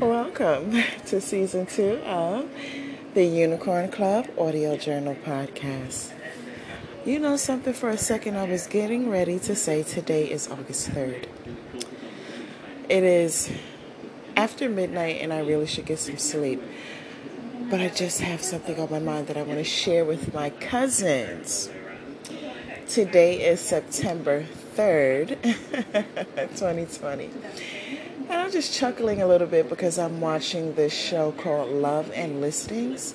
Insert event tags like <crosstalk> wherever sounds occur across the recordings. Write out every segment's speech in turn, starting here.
Welcome <laughs> to season two of the Unicorn Club Audio Journal Podcast. You know something for a second, I was getting ready to say today is August 3rd. It is after midnight, and I really should get some sleep. But I just have something on my mind that I want to share with my cousins. Today is September 3rd, 2020. <laughs> And I'm just chuckling a little bit because I'm watching this show called Love and Listings.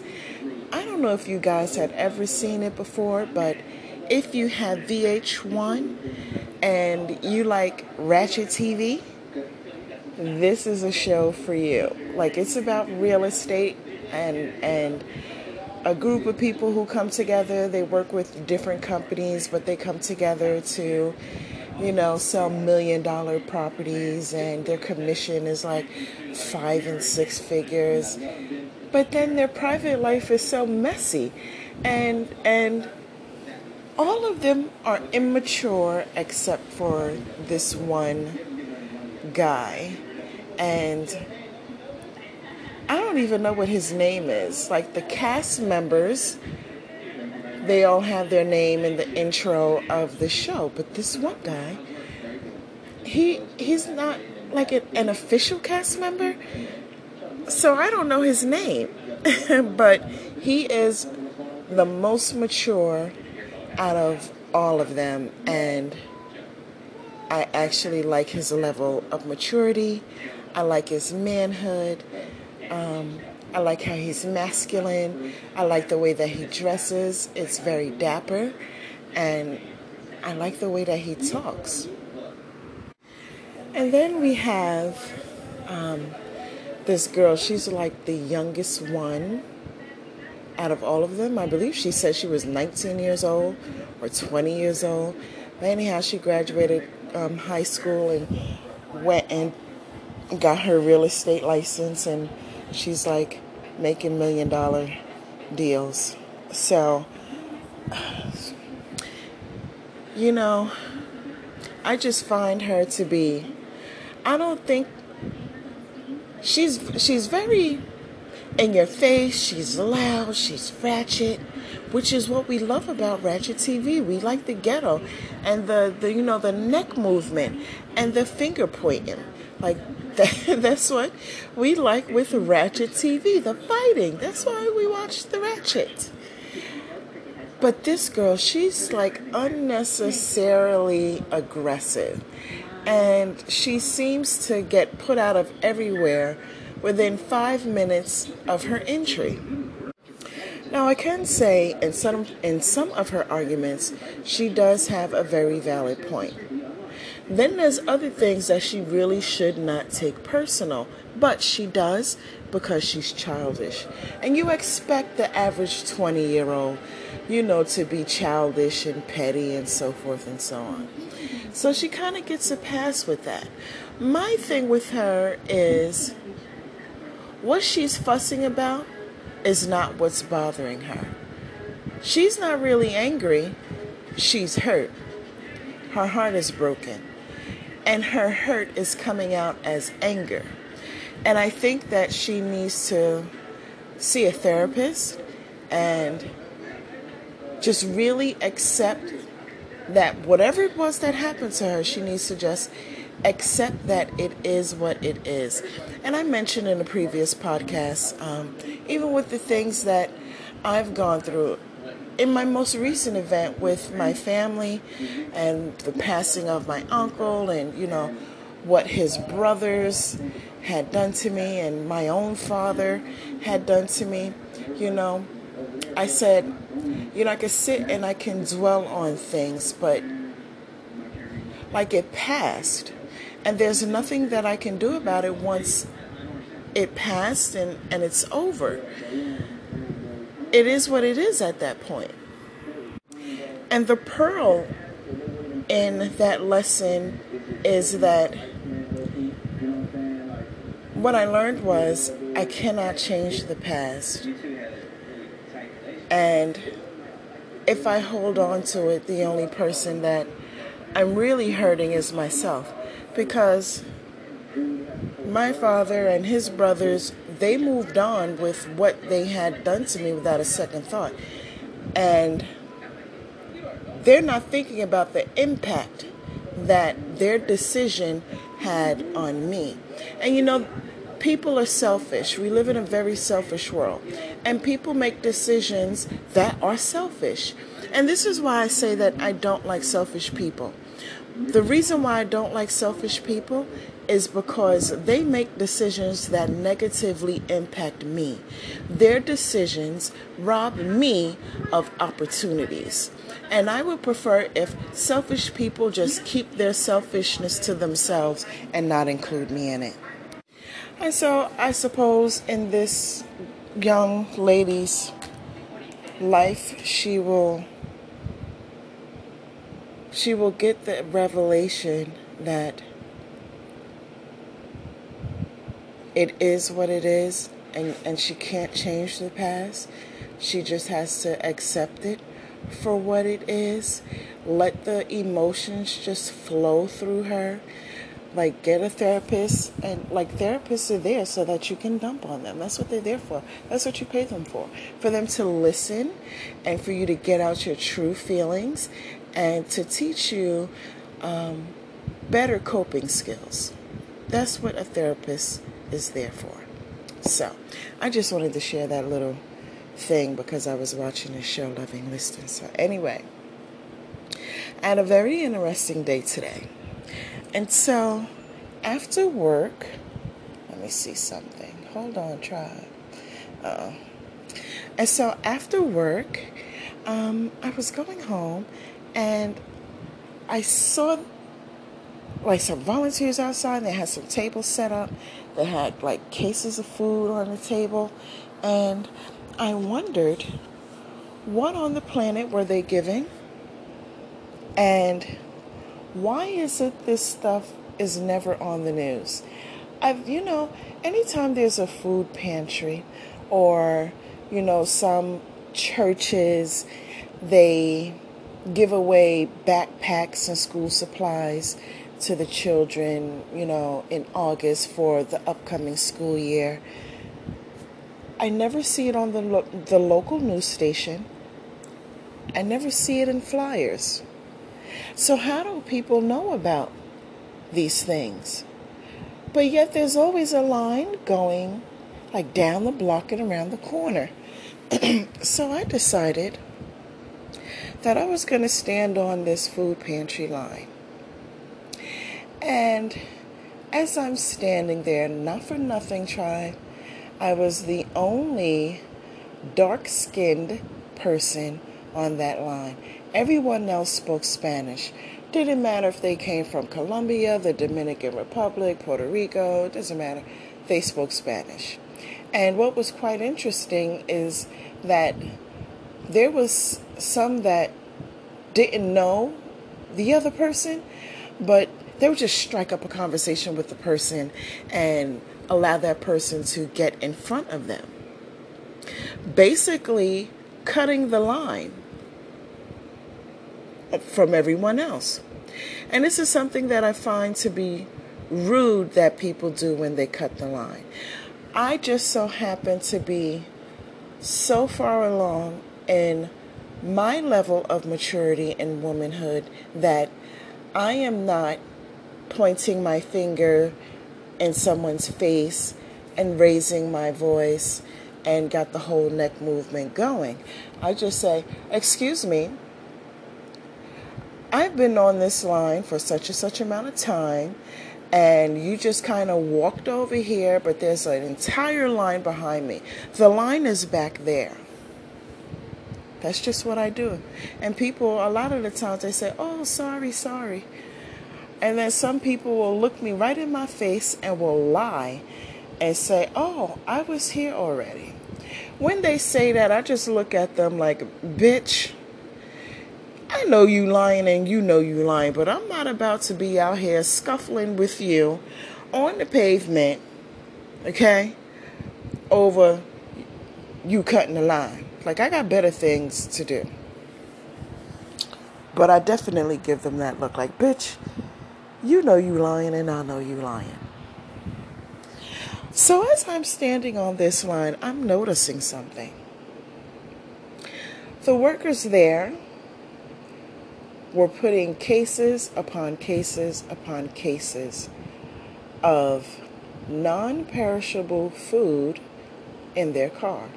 I don't know if you guys had ever seen it before, but if you have VH1 and you like Ratchet TV, this is a show for you. Like it's about real estate and and a group of people who come together. They work with different companies, but they come together to you know, sell million dollar properties and their commission is like five and six figures. But then their private life is so messy and and all of them are immature except for this one guy. And I don't even know what his name is. Like the cast members they all have their name in the intro of the show. But this one guy, he he's not like an, official cast member, so I don't know his name. <laughs> but he is the most mature out of all of them, and I actually like his level of maturity. I like his manhood. Um, I like how he's masculine. I like the way that he dresses. It's very dapper. And I like the way that he talks. And then we have um, this girl. She's like the youngest one out of all of them. I believe she said she was 19 years old or 20 years old. But anyhow, she graduated um, high school and went and got her real estate license and she's like making million dollar deals. So, you know, I just find her to be, I don't think she's she's very in your face, she's loud, she's ratchet, which is what we love about Ratchet TV. We like the ghetto and the, the you know the neck movement and the finger pointing. Like <laughs> that, that's what we like with Ratchet TV, the fighting. That's why we watch the Ratchet. But this girl, she's like unnecessarily aggressive. And she seems to get put out of everywhere within five minutes of her entry. Now, I can say in some, in some of her arguments, she does have a very valid point. Then there's other things that she really should not take personal, but she does because she's childish. And you expect the average 20 year old, you know, to be childish and petty and so forth and so on. So she kind of gets a pass with that. My thing with her is what she's fussing about is not what's bothering her. She's not really angry, she's hurt. Her heart is broken and her hurt is coming out as anger. And I think that she needs to see a therapist and just really accept that whatever it was that happened to her, she needs to just accept that it is what it is. And I mentioned in a previous podcast, um, even with the things that I've gone through, in my most recent event with my mm-hmm. family and the passing of my uncle and you know what his brothers had done to me and my own father had done to me you know. I said you know i can sit and i can dwell on things but like it passed. And there's nothing that i can do about it once it passed and and it's over it is what it is at that point. And the pearl in that lesson is that what I learned was I cannot change the past. And if I hold on to it, the only person that I'm really hurting is myself. Because my father and his brothers, they moved on with what they had done to me without a second thought. And they're not thinking about the impact that their decision had on me. And you know, people are selfish. We live in a very selfish world. And people make decisions that are selfish. And this is why I say that I don't like selfish people. The reason why I don't like selfish people is because they make decisions that negatively impact me. Their decisions rob me of opportunities. And I would prefer if selfish people just keep their selfishness to themselves and not include me in it. And so I suppose in this young lady's life, she will she will get the revelation that it is what it is and, and she can't change the past. She just has to accept it for what it is. Let the emotions just flow through her. Like, get a therapist, and like, therapists are there so that you can dump on them. That's what they're there for. That's what you pay them for. For them to listen and for you to get out your true feelings and to teach you um, better coping skills. That's what a therapist is there for. So, I just wanted to share that little thing because I was watching the show Loving Liston. So, anyway, I had a very interesting day today. And so, after work, let me see something. Hold on, try. Uh, and so, after work, um, I was going home and I saw like some volunteers outside. They had some tables set up. They had like cases of food on the table. And I wondered what on the planet were they giving? And why is it this stuff is never on the news? I've, you know, anytime there's a food pantry or, you know, some churches, they give away backpacks and school supplies to the children, you know, in August for the upcoming school year. I never see it on the lo- the local news station. I never see it in flyers. So how do people know about these things? But yet there's always a line going like down the block and around the corner. <clears throat> so I decided that I was going to stand on this food pantry line. And as I'm standing there, not for nothing, try, I was the only dark skinned person on that line. Everyone else spoke Spanish. Didn't matter if they came from Colombia, the Dominican Republic, Puerto Rico, doesn't matter. They spoke Spanish. And what was quite interesting is that there was some that didn't know the other person, but they would just strike up a conversation with the person and allow that person to get in front of them. Basically, cutting the line from everyone else. And this is something that I find to be rude that people do when they cut the line. I just so happen to be so far along in my level of maturity and womanhood that I am not pointing my finger in someone's face and raising my voice and got the whole neck movement going. I just say, Excuse me, I've been on this line for such and such amount of time, and you just kind of walked over here, but there's an entire line behind me. The line is back there. That's just what I do. And people, a lot of the times, they say, Oh, sorry, sorry. And then some people will look me right in my face and will lie and say, Oh, I was here already. When they say that, I just look at them like, Bitch, I know you lying and you know you lying, but I'm not about to be out here scuffling with you on the pavement, okay, over you cutting the line. Like, I got better things to do. But I definitely give them that look like, bitch, you know you lying and I know you lying. So, as I'm standing on this line, I'm noticing something. The workers there were putting cases upon cases upon cases of non perishable food in their car.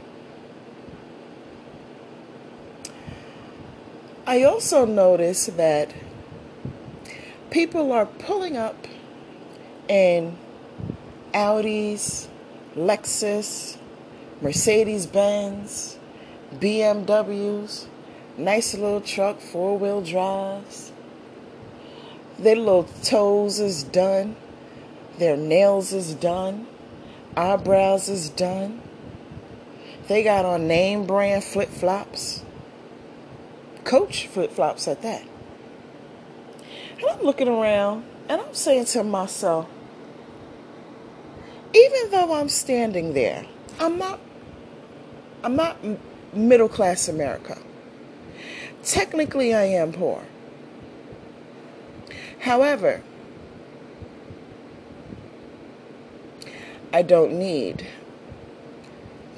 I also noticed that people are pulling up in Audis, Lexus, Mercedes Benz, BMWs, nice little truck, four wheel drives. Their little toes is done, their nails is done, eyebrows is done. They got on name brand flip flops, coach flip flops at that. And I'm looking around and I'm saying to myself, even though I'm standing there, I'm not I'm not middle class America. Technically I am poor. However, I don't need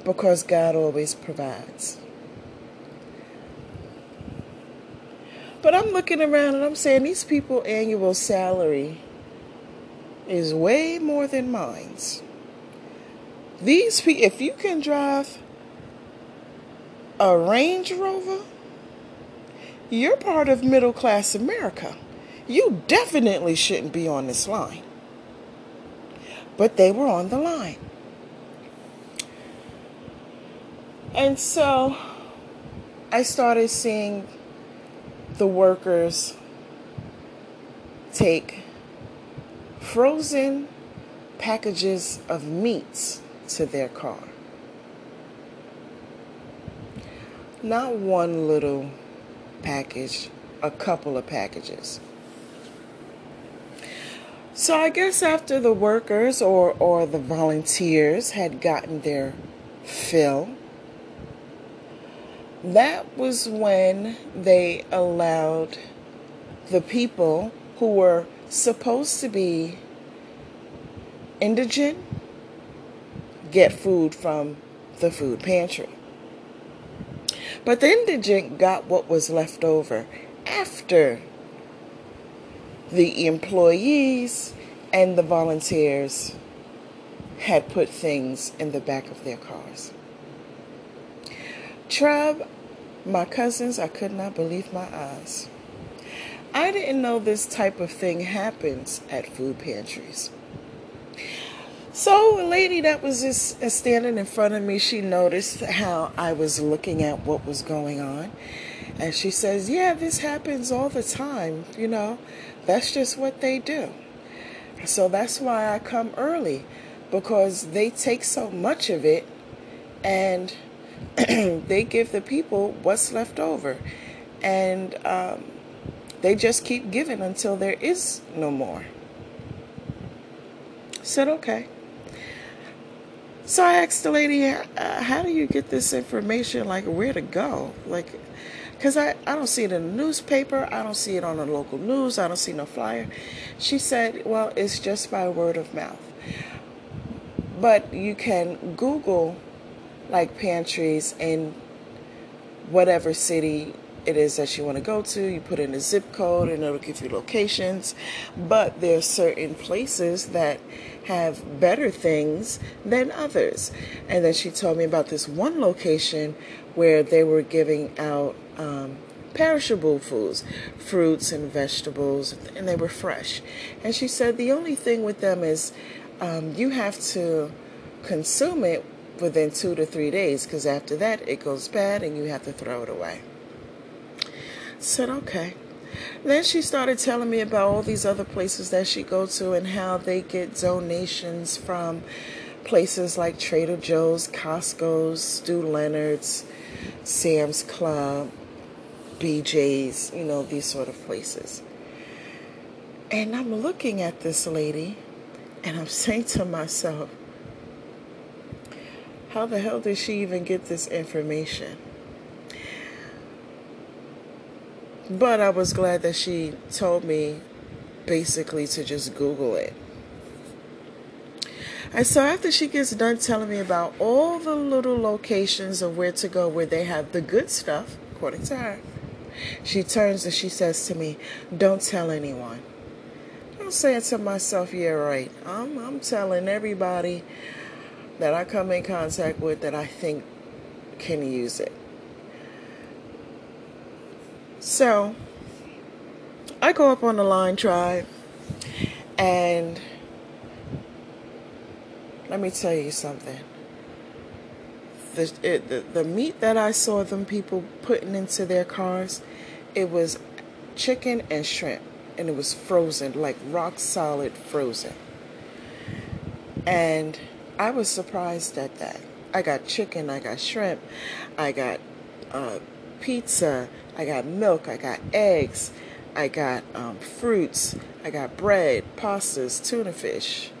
because God always provides. But I'm looking around and I'm saying these people annual salary is way more than mine's. These people, if you can drive a Range Rover, you're part of middle class America. You definitely shouldn't be on this line. But they were on the line. And so I started seeing the workers take frozen packages of meats to their car. Not one little package, a couple of packages. So I guess after the workers or, or the volunteers had gotten their fill, that was when they allowed the people who were supposed to be indigent get food from the food pantry. But the indigent got what was left over after the employees and the volunteers had put things in the back of their cars. Tribe, my cousins, I could not believe my eyes. I didn't know this type of thing happens at food pantries. So, a lady that was just uh, standing in front of me, she noticed how I was looking at what was going on. And she says, Yeah, this happens all the time. You know, that's just what they do. So, that's why I come early because they take so much of it and <clears throat> they give the people what's left over. And um, they just keep giving until there is no more. said, Okay. So I asked the lady, uh, how do you get this information? Like, where to go? Like, because I, I don't see it in the newspaper. I don't see it on the local news. I don't see no flyer. She said, well, it's just by word of mouth. But you can Google like pantries in whatever city it is that you want to go to. You put in a zip code and it'll give you locations. But there are certain places that have better things than others. And then she told me about this one location where they were giving out um, perishable foods, fruits and vegetables, and they were fresh. And she said the only thing with them is um, you have to consume it within two to three days because after that it goes bad and you have to throw it away said, okay. Then she started telling me about all these other places that she go to and how they get donations from places like Trader Joe's, Costco's, Stew Leonard's, Sam's Club, BJ's, you know, these sort of places. And I'm looking at this lady and I'm <laughs> saying to myself, how the hell did she even get this information? But I was glad that she told me basically to just Google it. And so after she gets done telling me about all the little locations of where to go where they have the good stuff, according to her, she turns and she says to me, Don't tell anyone. I'm saying to myself, Yeah, right. I'm, I'm telling everybody that I come in contact with that I think can use it. So I go up on the line tribe and let me tell you something. The, it, the the meat that I saw them people putting into their cars, it was chicken and shrimp, and it was frozen, like rock solid frozen. And I was surprised at that. I got chicken, I got shrimp, I got uh, pizza, I got milk, I got eggs, I got um, fruits, I got bread, pastas, tuna fish,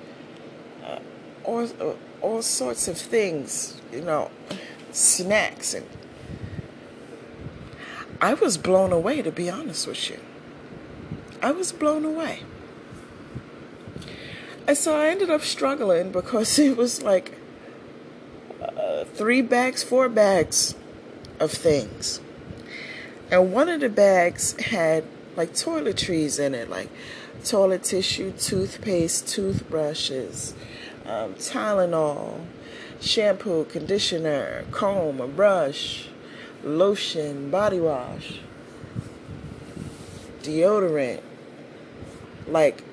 uh, all, uh, all sorts of things, you know, snacks. And I was blown away, to be honest with you. I was blown away. And so I ended up struggling because <laughs> it was like uh, three bags, four bags of things. And one of the bags had like toiletries in it, like toilet tissue, toothpaste, toothbrushes, um, Tylenol, shampoo, conditioner, comb, a brush, lotion, body wash, deodorant. Like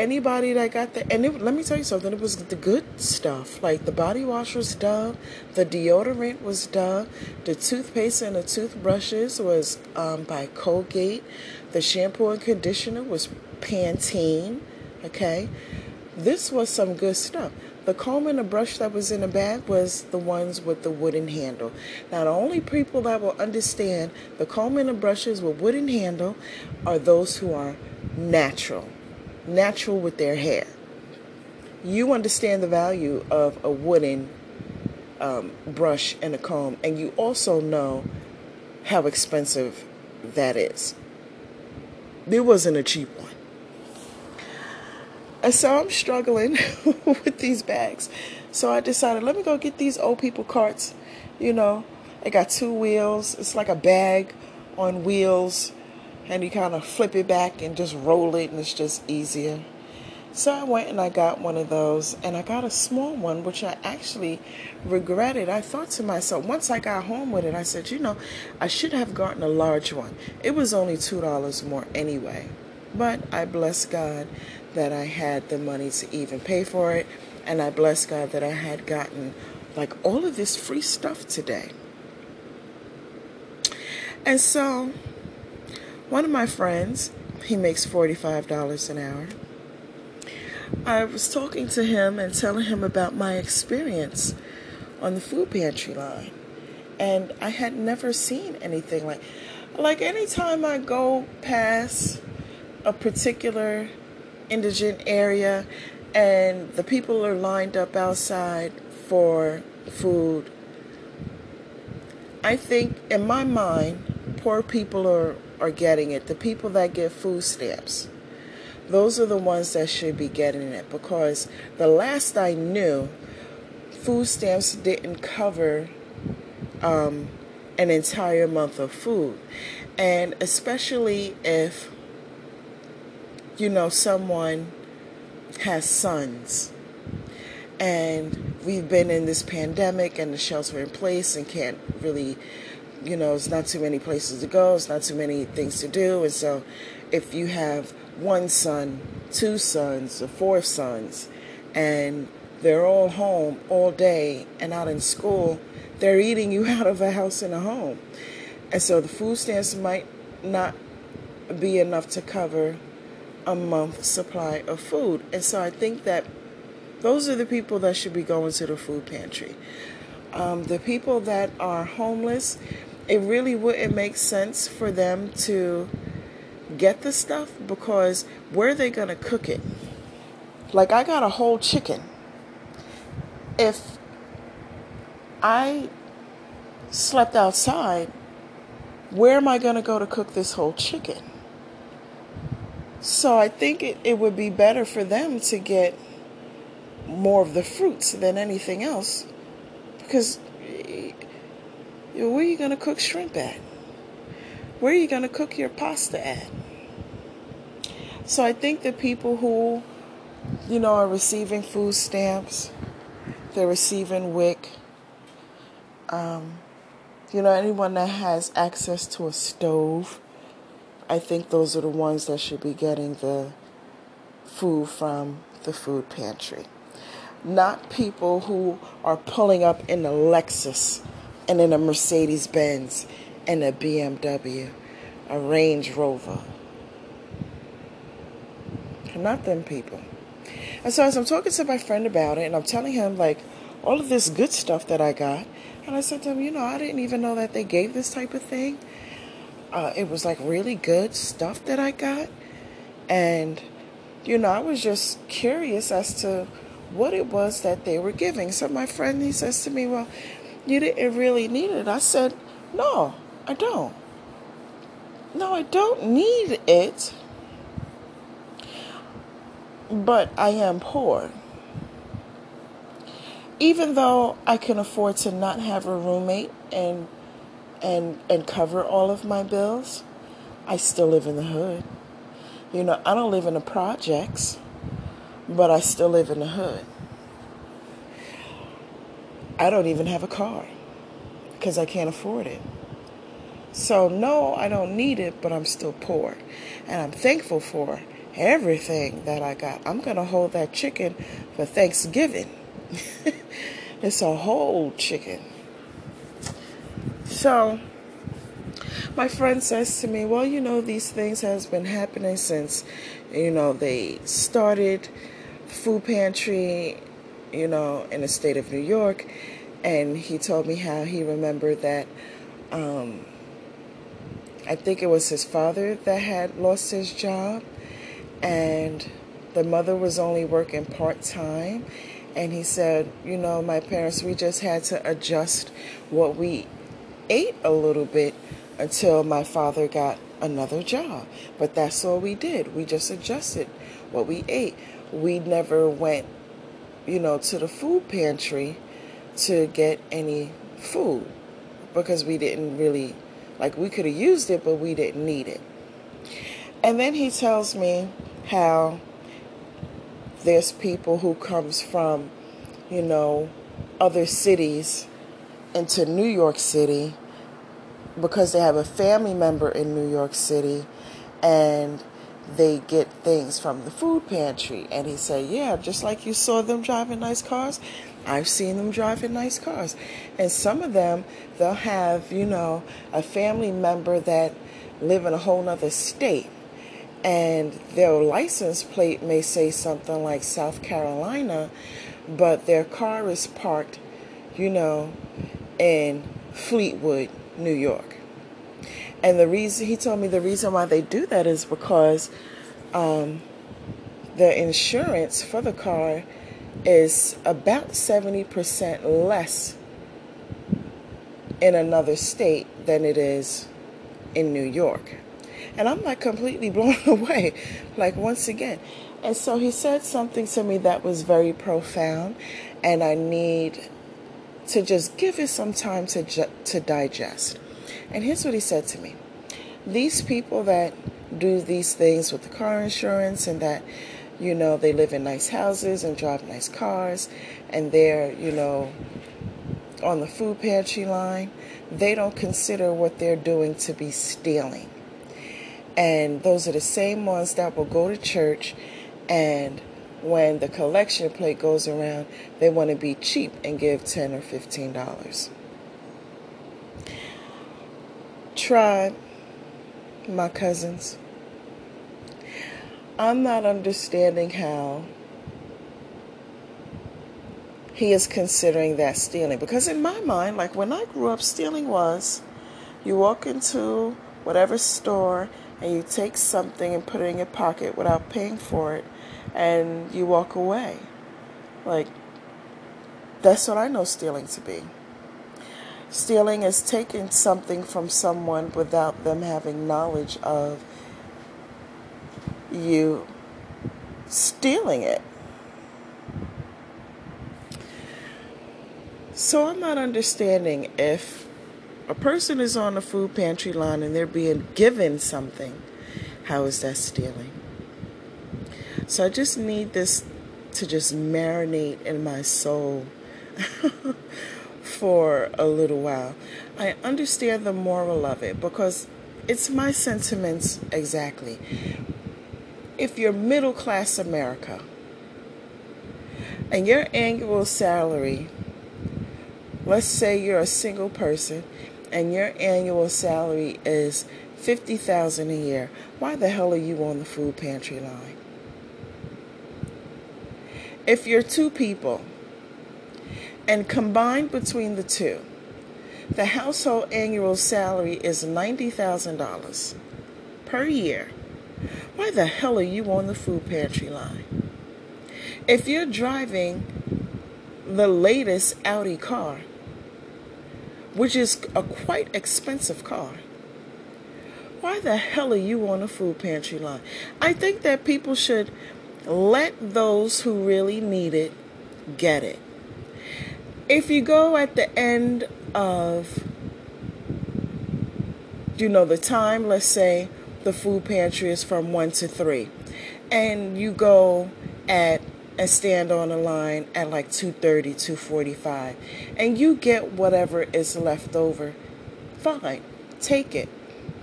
anybody that got the and it, let me tell you something it was the good stuff. Like the body wash was dove the deodorant was dove the toothpaste and the toothbrushes was um, by colgate. The shampoo and conditioner was pantene okay? This was some good stuff. The comb and the brush that was in the bag was the ones with the wooden handle. Now, the only people that will understand the comb and the brushes with wooden handle are those who are natural natural with their hair. You understand the value of a wooden um, brush and a comb, and you also know how expensive that is. There wasn't a cheap one. And so I'm struggling <laughs> with these bags. So I decided, let me go get these old people carts. You know, it got two wheels. It's like a bag on wheels and you kind of flip it back and just roll it, and it's just easier. So I went and I got one of those, and I got a small one, which I actually regretted. I thought to myself, once I got home with it, I said, you know, I should have gotten a large one. It was only $2 more anyway. But I bless God that I had the money to even pay for it, and I bless God that I had gotten like all of this free stuff today. And so one of my friends, he makes $45 an hour. I was talking to him and telling him about my experience on the food pantry line. And I had never seen anything like like anytime I go past a particular indigent area and the people are lined up outside for food, I think in my mind, poor people are are getting it. The people that get food stamps, those are the ones that should be getting it because the last I knew, food stamps didn't cover um, an entire month of food. And especially if, you know, someone has sons and we've been in this pandemic and the shelter in place and can't really you know, it's not too many places to go, it's not too many things to do. And so if you have one son, two sons, or four sons, and they're all home all day and out in school, they're eating you <laughs> out of a house and a home. And so the food stamps might not be enough to cover a month's supply of food. And so I think that those are the people that should be going to the food pantry. Um, the people that are homeless, it really wouldn't make sense for them to get the stuff because where are they going to cook it? Like, I got a whole chicken. If I slept outside, where am I going to go to cook this whole chicken? So I think it, it would be better for them to get more of the fruits than anything else because where are you going to cook shrimp at? Where are you going to cook your pasta at? So I think the people who, you know, are receiving food stamps, they're receiving WIC, um, you know, anyone that has access to a stove, I think those are the ones that should be getting the food from the food pantry. Not people who are pulling up in a Lexus and then a Mercedes Benz and a BMW, a Range Rover. Not them people. And so as I'm talking to my friend about it and I'm telling him like all of this good stuff that I got, and I said to him, you know, I didn't even know that they gave this type of thing. Uh, it was like really good stuff that I got. And, you know, I was just curious as to what it was that they were giving. So my friend, he says to me, well, you didn't really need it. I said, no, I don't. No, I don't need it. But I am poor. Even though I can afford to not have a roommate and and and cover all of my bills, I still live in the hood. You know, I don't live in the projects, but I still live in the hood. I don't even have a car because I can't afford it. So, no, I don't need it, but I'm still poor. And I'm thankful for everything that I got. I'm going to hold that chicken for Thanksgiving. <laughs> it's a whole chicken. So, my friend says to me, "Well, you know, these things has been happening since, you know, they started food pantry, you know, in the state of New York." And he told me how he remembered that um, I think it was his father that had lost his job, and the mother was only working part time. And he said, You know, my parents, we just had to adjust what we ate a little bit until my father got another job. But that's all we did. We just adjusted what we ate. We never went, you know, to the food pantry to get any food because we didn't really, like, we could have used it, but we didn't need it. And then he tells me how there's people who comes from, you know, other cities into New York City because they have a family member in New York City and they get things from the food pantry. And he said, Yeah, just like you saw them driving nice cars, I've seen them driving nice cars. And some of them, they'll have, you know, a family member that live in a whole other state. And their license plate may say something like South Carolina, but their car is parked, you know, in Fleetwood, New York. And the reason he told me the reason why they do that is because um, the insurance for the car is about 70% less in another state than it is in New York. And I'm like completely <laughs> blown away, like once again. And so he said something to me that was very profound, and I need to just give it some time to, ju- to digest. And here's what he said to me These people that do these things with the car insurance and that you know, they live in nice houses and drive nice cars, and they're, you know, on the food pantry line. They don't consider what they're doing to be stealing. And those are the same ones that will go to church and when the collection plate goes around, they want to be cheap and give 10 or 15 Tribe, my cousins, I'm not understanding how he is considering that stealing. Because in my mind, like when I grew up, stealing was you walk into whatever store and you take something and put it in your pocket without paying for it and you walk away. Like, that's what I know stealing to be. Stealing is taking something from someone without them having knowledge of you stealing it. So I'm not understanding if a person is on the food pantry line and they're being given something, how is that stealing? So I just need this to just marinate in my soul <laughs> for a little while. I understand the moral of it because it's my sentiments exactly. If you're middle class America and your annual salary, let's say you're a single person and your annual salary is 50,000 a year, why the hell are you on the food pantry line? If you're two people and combined between the two, the household annual salary is $90,000 per year. Why the hell are you on the food pantry line? If you're driving the latest Audi car, which is a quite expensive car, why the hell are you on the food pantry line? I think that people should let those who really need it get it. If you go at the end of you know the time, let's say the food pantry is from 1 to 3 and you go at and stand on a line at like 2:30, 2:45 and you get whatever is left over, fine. Take it.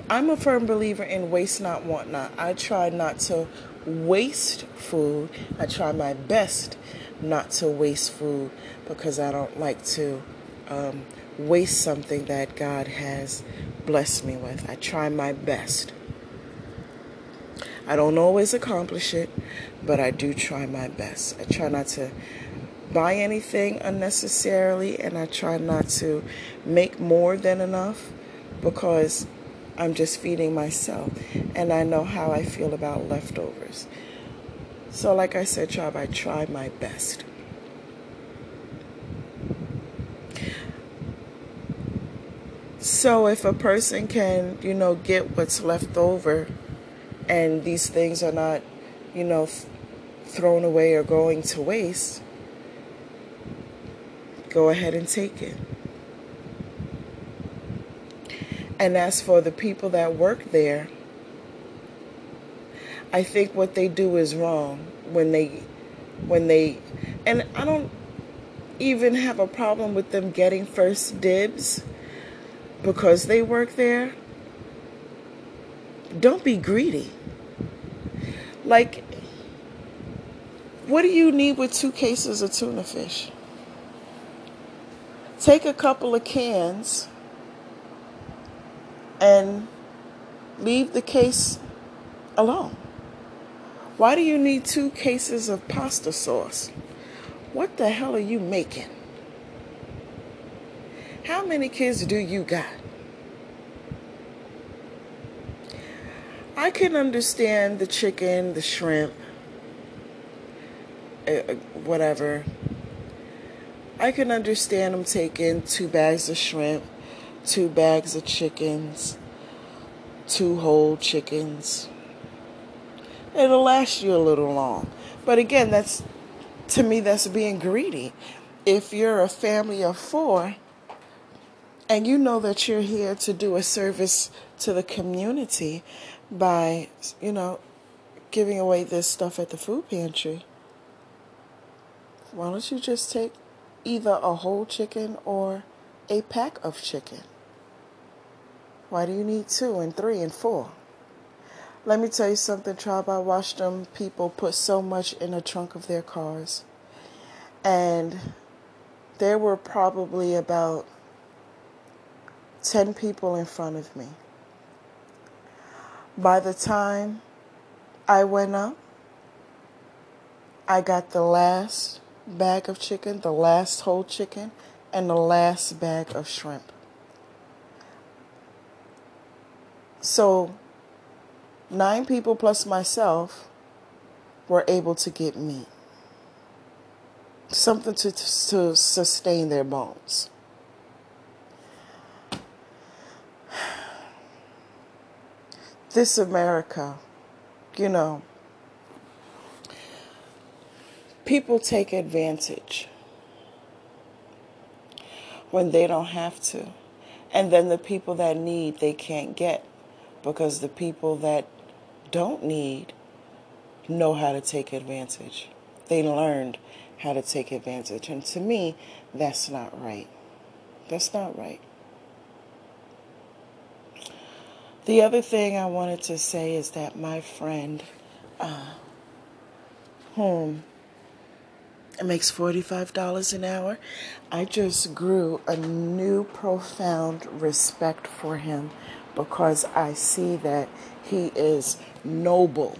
I'm a firm believer in waste not want not. I try not to waste food. I try my best not to waste food because I don't like to um, waste something that God has blessed me with. I try my best. I don't always accomplish it, but I do try my best. I try not to buy anything unnecessarily and I try not to make more than enough because I'm just feeding myself and I know how I feel about leftovers. So, like I said, Tribe, I try my best. So, if a person can, you know, get what's left over and these things are not, you know, th- thrown away or going to waste, go ahead and take it. And as for the people that work there, I think what they do is wrong when they when they and I don't even have a problem with them getting first dibs because they work there. Don't be greedy. Like, what do you need with two cases of tuna fish? Take a couple of cans and leave the case alone. Why do you need two cases of pasta sauce? What the hell are you making? How many kids do you got? I can understand the chicken, the shrimp, uh, whatever. I can understand them taking two bags of shrimp, two bags of chickens, two whole chickens. It'll last you a little long. But again, that's to me that's being greedy. If you're a family of 4 and you know that you're here to do a service to the community, by, you know, giving away this stuff at the food pantry. Why don't you just take either a whole chicken or a pack of chicken? Why do you need two and three and four? Let me tell you something, Tribe. I watched them people put so much in the trunk of their cars. And there were probably about 10 people in front of me. By the time I went up, I got the last bag of chicken, the last whole chicken, and the last bag of shrimp. So, nine people plus myself were able to get meat. Something to, to sustain their bones. this America, you know, people take advantage. when they don't have to. And then the people that need, they can't get because the people that don't need know how to take advantage. They learned how to take advantage. And to me, that's not right. That's not right. The other thing I wanted to say is that my friend, uh, whom makes $45 an hour, I just grew a new profound respect for him because I see that he is noble.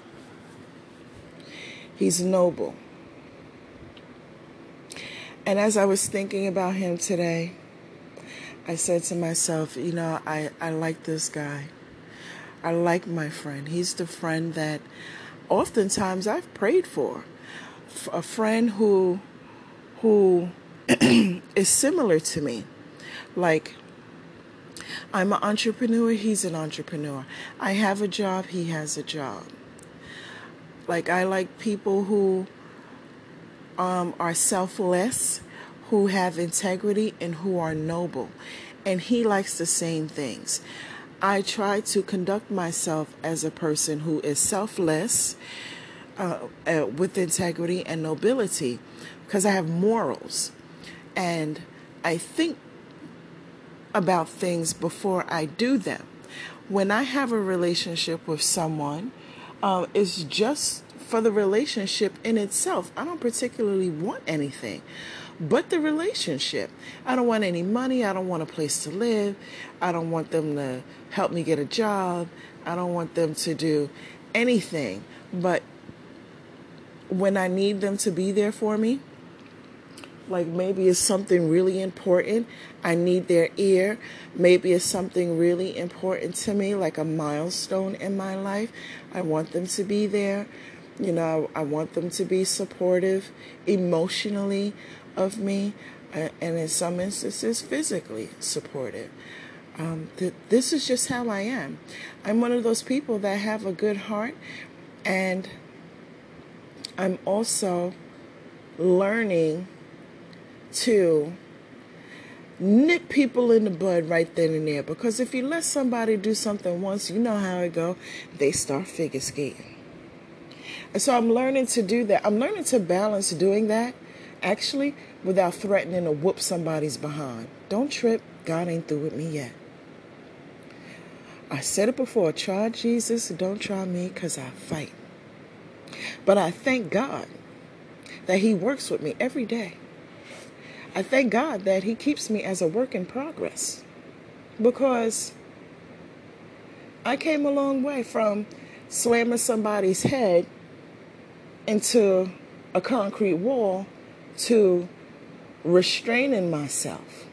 He's noble. And as I was thinking about him today, I said to myself, you know, I, I like this guy. I like my friend. He's the friend that oftentimes I've prayed for. A friend who who <clears throat> is similar to me. Like I'm an entrepreneur, he's an entrepreneur. I have a job, he has a job. Like I like people who um, are selfless, who have integrity, and who are noble. And he likes the same things. I try to conduct myself as a person who is selfless, uh, uh, with integrity and nobility, because I have morals. And I think about things before I do them. When I have a relationship with someone, uh, it's just for the relationship in itself. I don't particularly want anything but the relationship. I don't want any money. I don't want a place to live. I don't want them to help me get a job. I don't want them to do anything. But when I need them to be there for me, like maybe it's something really important. I need their ear. Maybe it's something really important to me, like a milestone in my life. I want them to be there. You know, I want them to be supportive emotionally of me, uh, and in some instances, physically supportive. Um, th- this is just how I am. I'm one of those people that have a good heart, and I'm also learning to nip people in the bud right then and there. Because if you let somebody do something once you know how it go they start figure skating. And so i'm learning to do that. I'm learning to balance doing that actually without threatening to whoop somebody's behind. Don't trip. God ain't through with me yet. I said it before. Try jesus. Don't try me because i fight. But i thank god that he works with me every day I thank God that He keeps me as a work in progress because I came a long way from slamming somebody's head into a concrete wall to restraining myself.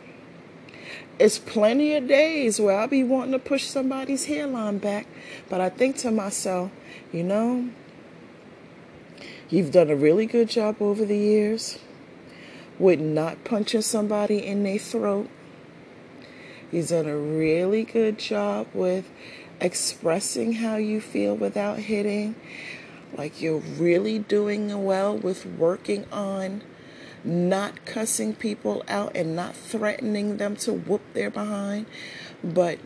It's plenty of days where I'll be wanting to push somebody's hairline back, but I think to myself, you know, you've done a really good job over the years with not punching somebody in their throat. He's done a really good job with expressing how you feel without hitting. Like you're really doing well with working on not cussing people out and not threatening them to whoop their behind, but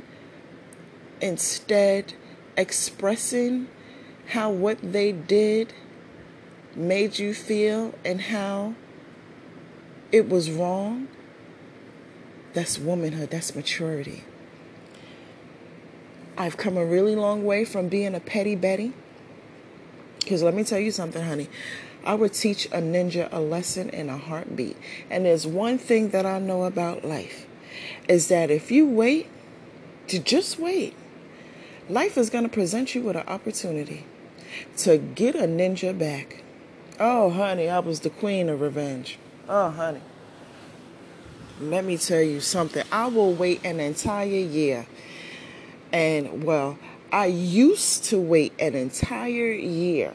instead expressing how what they did made you feel and how it was wrong, that's womanhood, that's maturity. I've come a really long way from being a petty Betty. Because let me tell you something, honey. I would teach a ninja a lesson in a heartbeat. And there's one thing that I know about life is that if you wait, to just wait, life is going to present you with an opportunity to get a ninja back. Oh, honey, I was the queen of revenge. Oh, honey. Let me tell you something. I will wait an entire year. And, well, I used to wait an entire year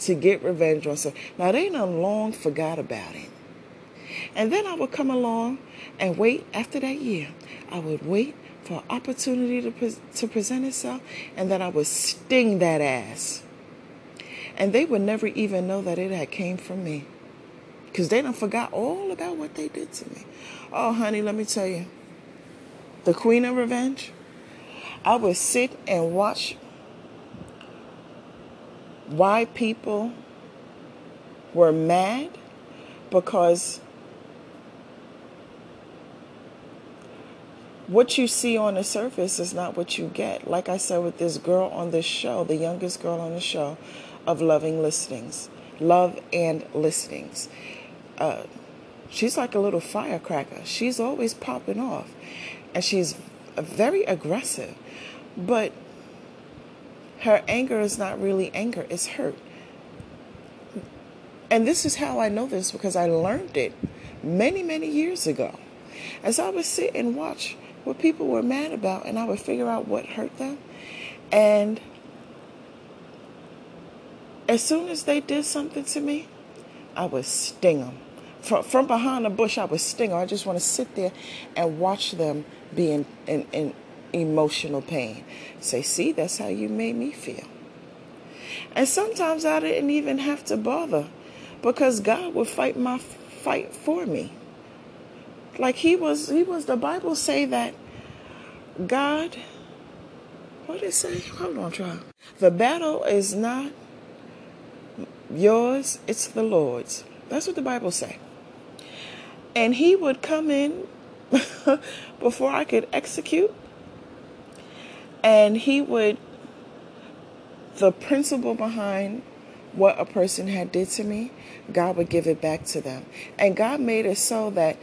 to get revenge on someone. Now, they done long forgot about it. And then I would come along and wait after that year. I would wait for opportunity to, pre- to present itself, and then I would sting that ass. And they would never even know that it had came from me. Because they don't forgot all about what they did to me. Oh, honey, let me tell you, the Queen of Revenge. I would sit and watch why people were mad because what you see on the surface is not what you get. Like I said with this girl on this show, the youngest girl on the show of Loving Listings, Love and Listings. Uh, she's like a little firecracker. She's always popping off, and she's very aggressive. But her anger is not really anger, it's hurt. And this is how I know this because I learned it many, many years ago. As I would sit and watch what people were mad about, and I would figure out what hurt them. And as soon as they did something to me, I would sting them. From, from behind a bush, I would sting them. I just want to sit there and watch them be in, in, in emotional pain. Say, see, that's how you made me feel. And sometimes I didn't even have to bother because God would fight my fight for me. Like he was, he was. The Bible say that God. What did it say? Hold on, try. The battle is not yours; it's the Lord's. That's what the Bible say. And He would come in <laughs> before I could execute, and He would. The principle behind what a person had did to me, God would give it back to them. And God made it so that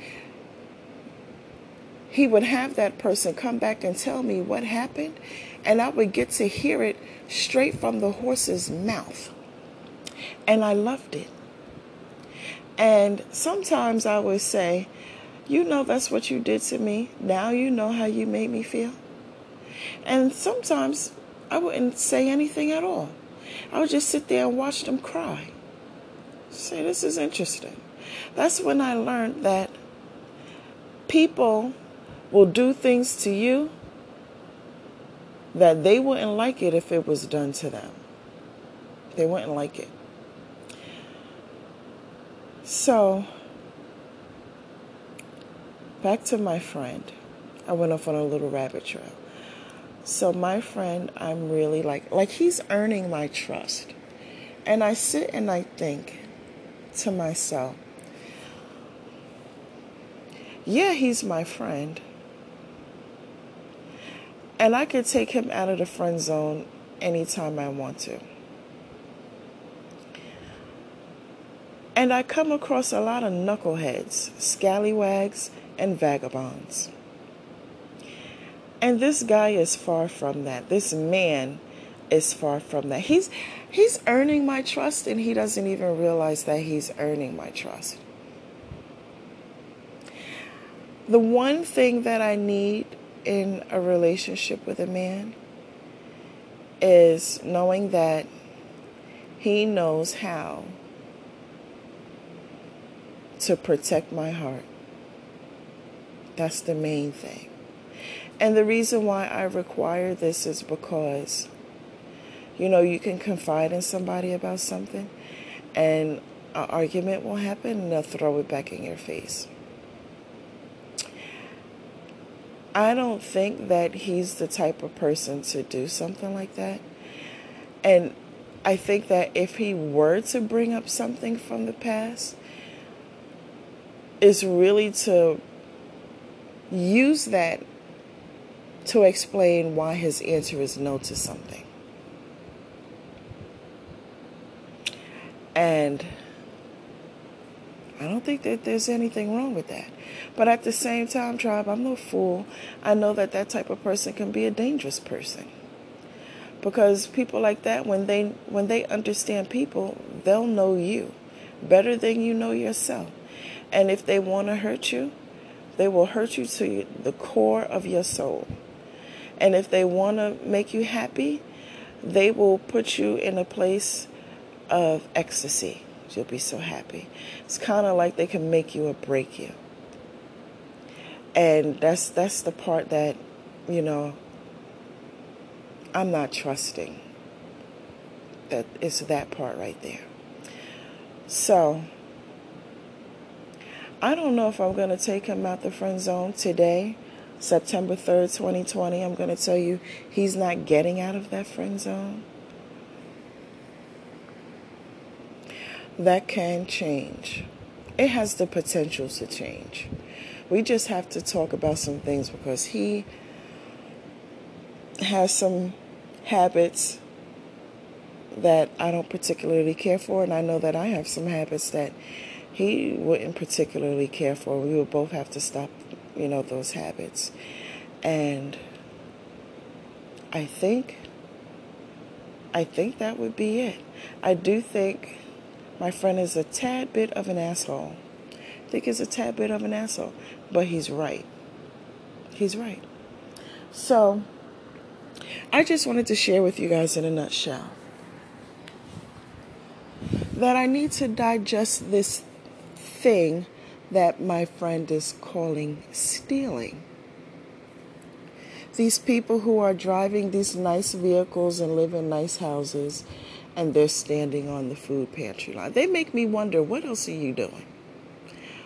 he would have that person come back and tell me what happened, and I would get to hear it straight from the horse's mouth. And I loved it. And sometimes I would say, You know, that's what you did to me. Now you know how you made me feel. And sometimes I wouldn't say anything at all. I would just sit there and watch them cry. Say, this is interesting. That's when I learned that people will do things to you that they wouldn't like it if it was done to them. They wouldn't like it. So, back to my friend. I went off on a little rabbit trail. So, my friend, I'm really like, like he's earning my trust. And I sit and I think to myself, yeah, he's my friend. And I could take him out of the friend zone anytime I want to. And I come across a lot of knuckleheads, scallywags, and vagabonds. And this guy is far from that. This man is far from that. He's he's earning my trust and he doesn't even realize that he's earning my trust. The one thing that I need in a relationship with a man is knowing that he knows how to protect my heart. That's the main thing. And the reason why I require this is because, you know, you can confide in somebody about something and an argument will happen and they'll throw it back in your face. I don't think that he's the type of person to do something like that. And I think that if he were to bring up something from the past, is really to use that to explain why his answer is no to something. And I don't think that there's anything wrong with that. But at the same time, tribe, I'm no fool. I know that that type of person can be a dangerous person. Because people like that, when they when they understand people, they'll know you better than you know yourself. And if they want to hurt you, they will hurt you to the core of your soul. And if they want to make you happy, they will put you in a place of ecstasy. You'll be so happy. It's kind of like they can make you or break you. And that's that's the part that, you know, I'm not trusting. That it's that part right there. So I don't know if I'm going to take him out the friend zone today, September 3rd, 2020. I'm going to tell you he's not getting out of that friend zone. That can change. It has the potential to change. We just have to talk about some things because he has some habits that I don't particularly care for, and I know that I have some habits that he wouldn't particularly care for. We would both have to stop, you know, those habits. And I think I think that would be it. I do think my friend is a tad bit of an asshole. I think he's a tad bit of an asshole, but he's right. He's right. So, I just wanted to share with you guys in a nutshell that I need to digest this thing that my friend is calling stealing. These people who are driving these nice vehicles and live in nice houses and they're standing on the food pantry line. They make me wonder what else are you doing?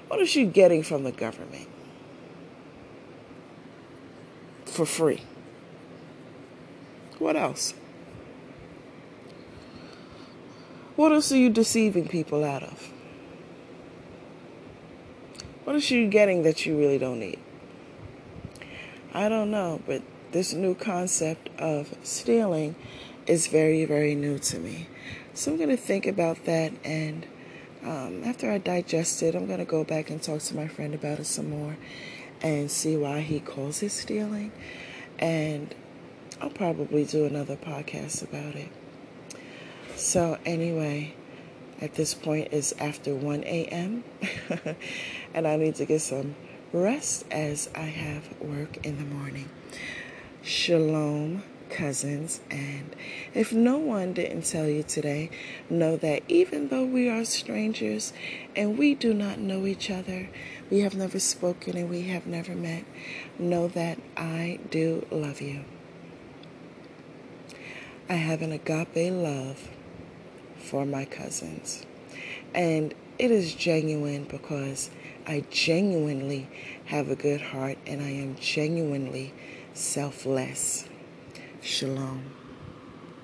What are you getting from the government? For free. What else? What else are you deceiving people out of? What are you getting that you really don't need? I don't know, but this new concept of stealing is very, very new to me. So I'm going to think about that, and um, after I digest it, I'm going to go back and talk to my friend about it some more and see why he calls it stealing. And I'll probably do another podcast about it. So, anyway, at this point is after 1 a.m. <laughs> and I need to get some rest as I have work in the morning. Shalom, cousins. And if no one didn't tell you today, know that even though we are strangers and we do not know each other, we have never spoken and we have never met, know that I do love you. I have an agape love for my cousins. And it is genuine because I genuinely have a good heart and I am genuinely selfless. Shalom.